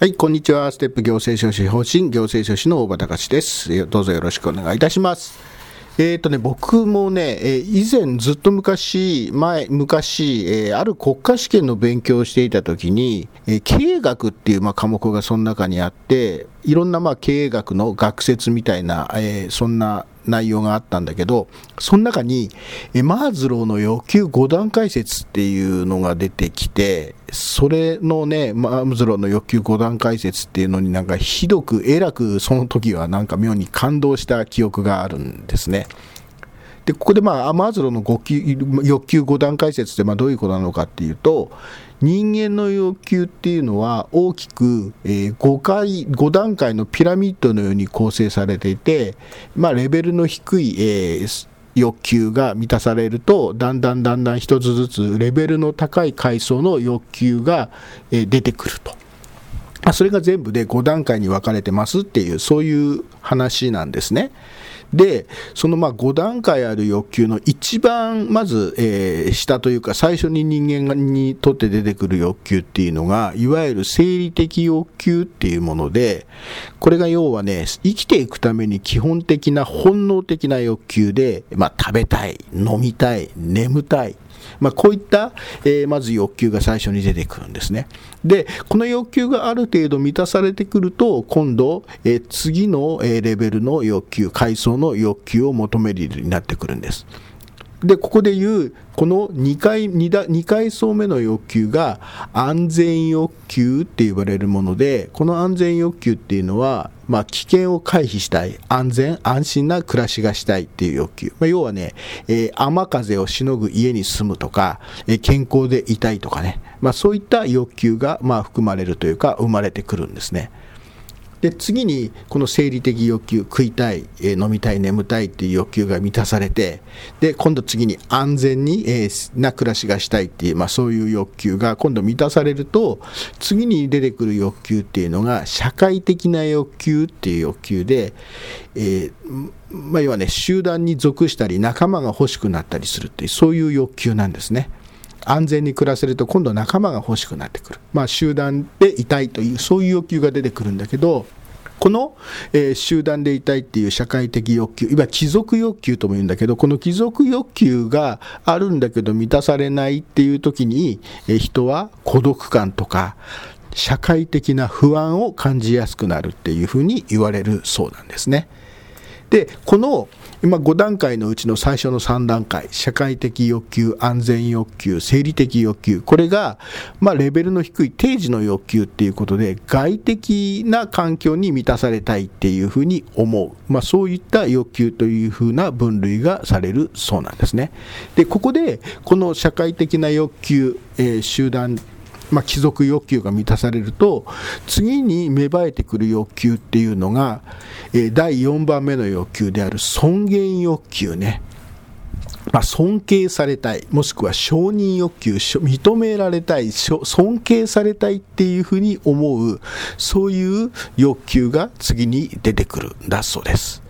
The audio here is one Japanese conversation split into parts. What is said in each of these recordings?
はい、こんにちは。ステップ行政書士方針行政書士の大場隆です。どうぞよろしくお願いいたします。えーとね、僕もね、え以前ずっと昔、前、昔、えー、ある国家試験の勉強をしていたときに、えー、経営学っていう、まあ、科目がその中にあって、いろんな、まあ、経営学の学説みたいな、えー、そんな内容があったんだけど、その中に、マーズローの欲求5段階説っていうのが出てきて、それのね、マーズローの欲求5段階説っていうのになんかひどく、えらくその時はなんか妙に感動した記憶があるんですね。で、ここでまあア、マーズロの欲求5段階説ってまあどういうことなのかっていうと、人間の欲求っていうのは大きく、え、5回、5段階のピラミッドのように構成されていて、まあ、レベルの低い、えー、欲求が満たされると、だんだんだんだん一つずつレベルの高い階層の欲求が、出てくると。それが全部で5段階に分かれてますっていう、そういう話なんですね。で、そのまあ5段階ある欲求の一番まず、えー、下というか最初に人間にとって出てくる欲求っていうのが、いわゆる生理的欲求っていうもので、これが要はね、生きていくために基本的な本能的な欲求で、まあ食べたい、飲みたい、眠たい、まあ、こういった、えー、まず欲求が最初に出てくるんですね。で、この欲求がある程度満たされてくると、今度、えー、次の、え、レベルの欲求、階層の欲求を求めるようになってくるんです。で、ここで言う、この2階 2, だ2階層目の欲求が安全欲求って言われるもので、この安全欲求っていうのは、まあ、危険を回避したい、安全、安心な暮らしがしたいっていう欲求。まあ、要はね、えー、雨風をしのぐ家に住むとか、えー、健康でいたいとかね、まあ、そういった欲求が、まあ、含まれるというか、生まれてくるんですね。で次にこの生理的欲求食いたい、え、飲みたい眠たいっていう欲求が満たされてで今度次に安全に、え、な暮らしがしたいっていう、まあ、そういう欲求が今度満たされると次に出てくる欲求っていうのが社会的な欲求っていう欲求で、えーまあ、要はね集団に属したり仲間が欲しくなったりするっていうそういう欲求なんですね。安全に暮らせると今度仲間が欲しくなってくる、まあ、集団でいたいというそういう欲求が出てくるんだけどこの、えー、集団でいたいっていう社会的欲求、いわゆる貴族欲求とも言うんだけど、この貴族欲求があるんだけど満たされないっていう時に、えー、人は孤独感とか、社会的な不安を感じやすくなるっていうふうに言われるそうなんですね。で、この今5段階のうちの最初の3段階、社会的欲求、安全欲求、生理的欲求、これが、まあ、レベルの低い定時の欲求っていうことで、外的な環境に満たされたいっていうふうに思う。まあ、そういった欲求というふうな分類がされるそうなんですね。で、ここで、この社会的な欲求、えー、集団まあ、貴族欲求が満たされると次に芽生えてくる欲求っていうのが、え、第4番目の欲求である尊厳欲求ね。まあ、尊敬されたい、もしくは承認欲求、認められたい、尊敬されたいっていうふうに思う、そういう欲求が次に出てくるんだそうです。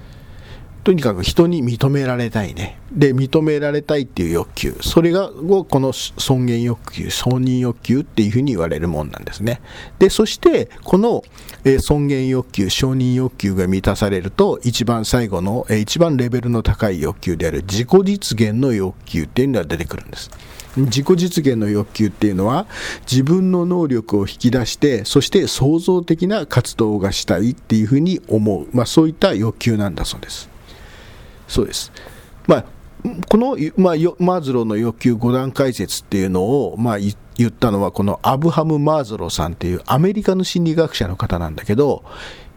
とにかく人に認められたいね。で、認められたいっていう欲求。それが、この尊厳欲求、承認欲求っていうふうに言われるもんなんですね。で、そして、この、え尊厳欲求、承認欲求が満たされると、一番最後の、え一番レベルの高い欲求である自己実現の欲求っていうのが出てくるんです。自己実現の欲求っていうのは自分の能力を引き出してそして創造的な活動がしたいっていうふうに思う、まあ、そういった欲求なんだそうです。そうです。まあこの、まあ、マズローの欲求5段階説っていうのを、まあ、言ったのはこのアブハム・マーズローさんっていうアメリカの心理学者の方なんだけど、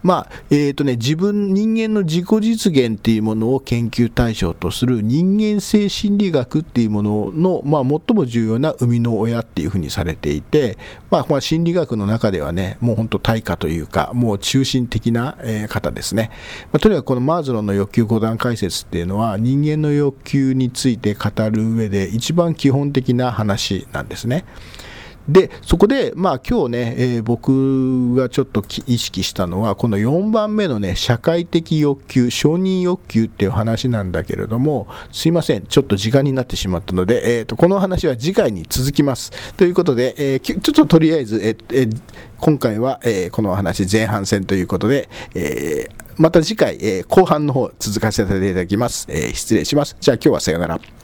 まあ、え、ー、とね、自分、人間の自己実現っていうものを研究対象とする人間性心理学っていうものの、まあ、最も重要な生みの親っていうふうにされていて、まあ、まあ、心理学の中ではね、もう本当対価というか、もう中心的な、え方ですね。まあ、とにかくこのマーズローの欲求5段階説っていうのは、人間の欲求について語る上で一番基本的な話なんですね。で、そこで、まあ今日ね、えー、僕がちょっと意識したのは、この4番目のね、社会的欲求、承認欲求っていう話なんだけれども、すいません、ちょっと時間になってしまったので、えーと、この話は次回に続きます。ということで、えー、ちょっととりあえず、えーえー、今回は、えー、この話前半戦ということで、え、また次回、え、後半の方続かせていただきます。え、失礼します。じゃあ今日はさようなら。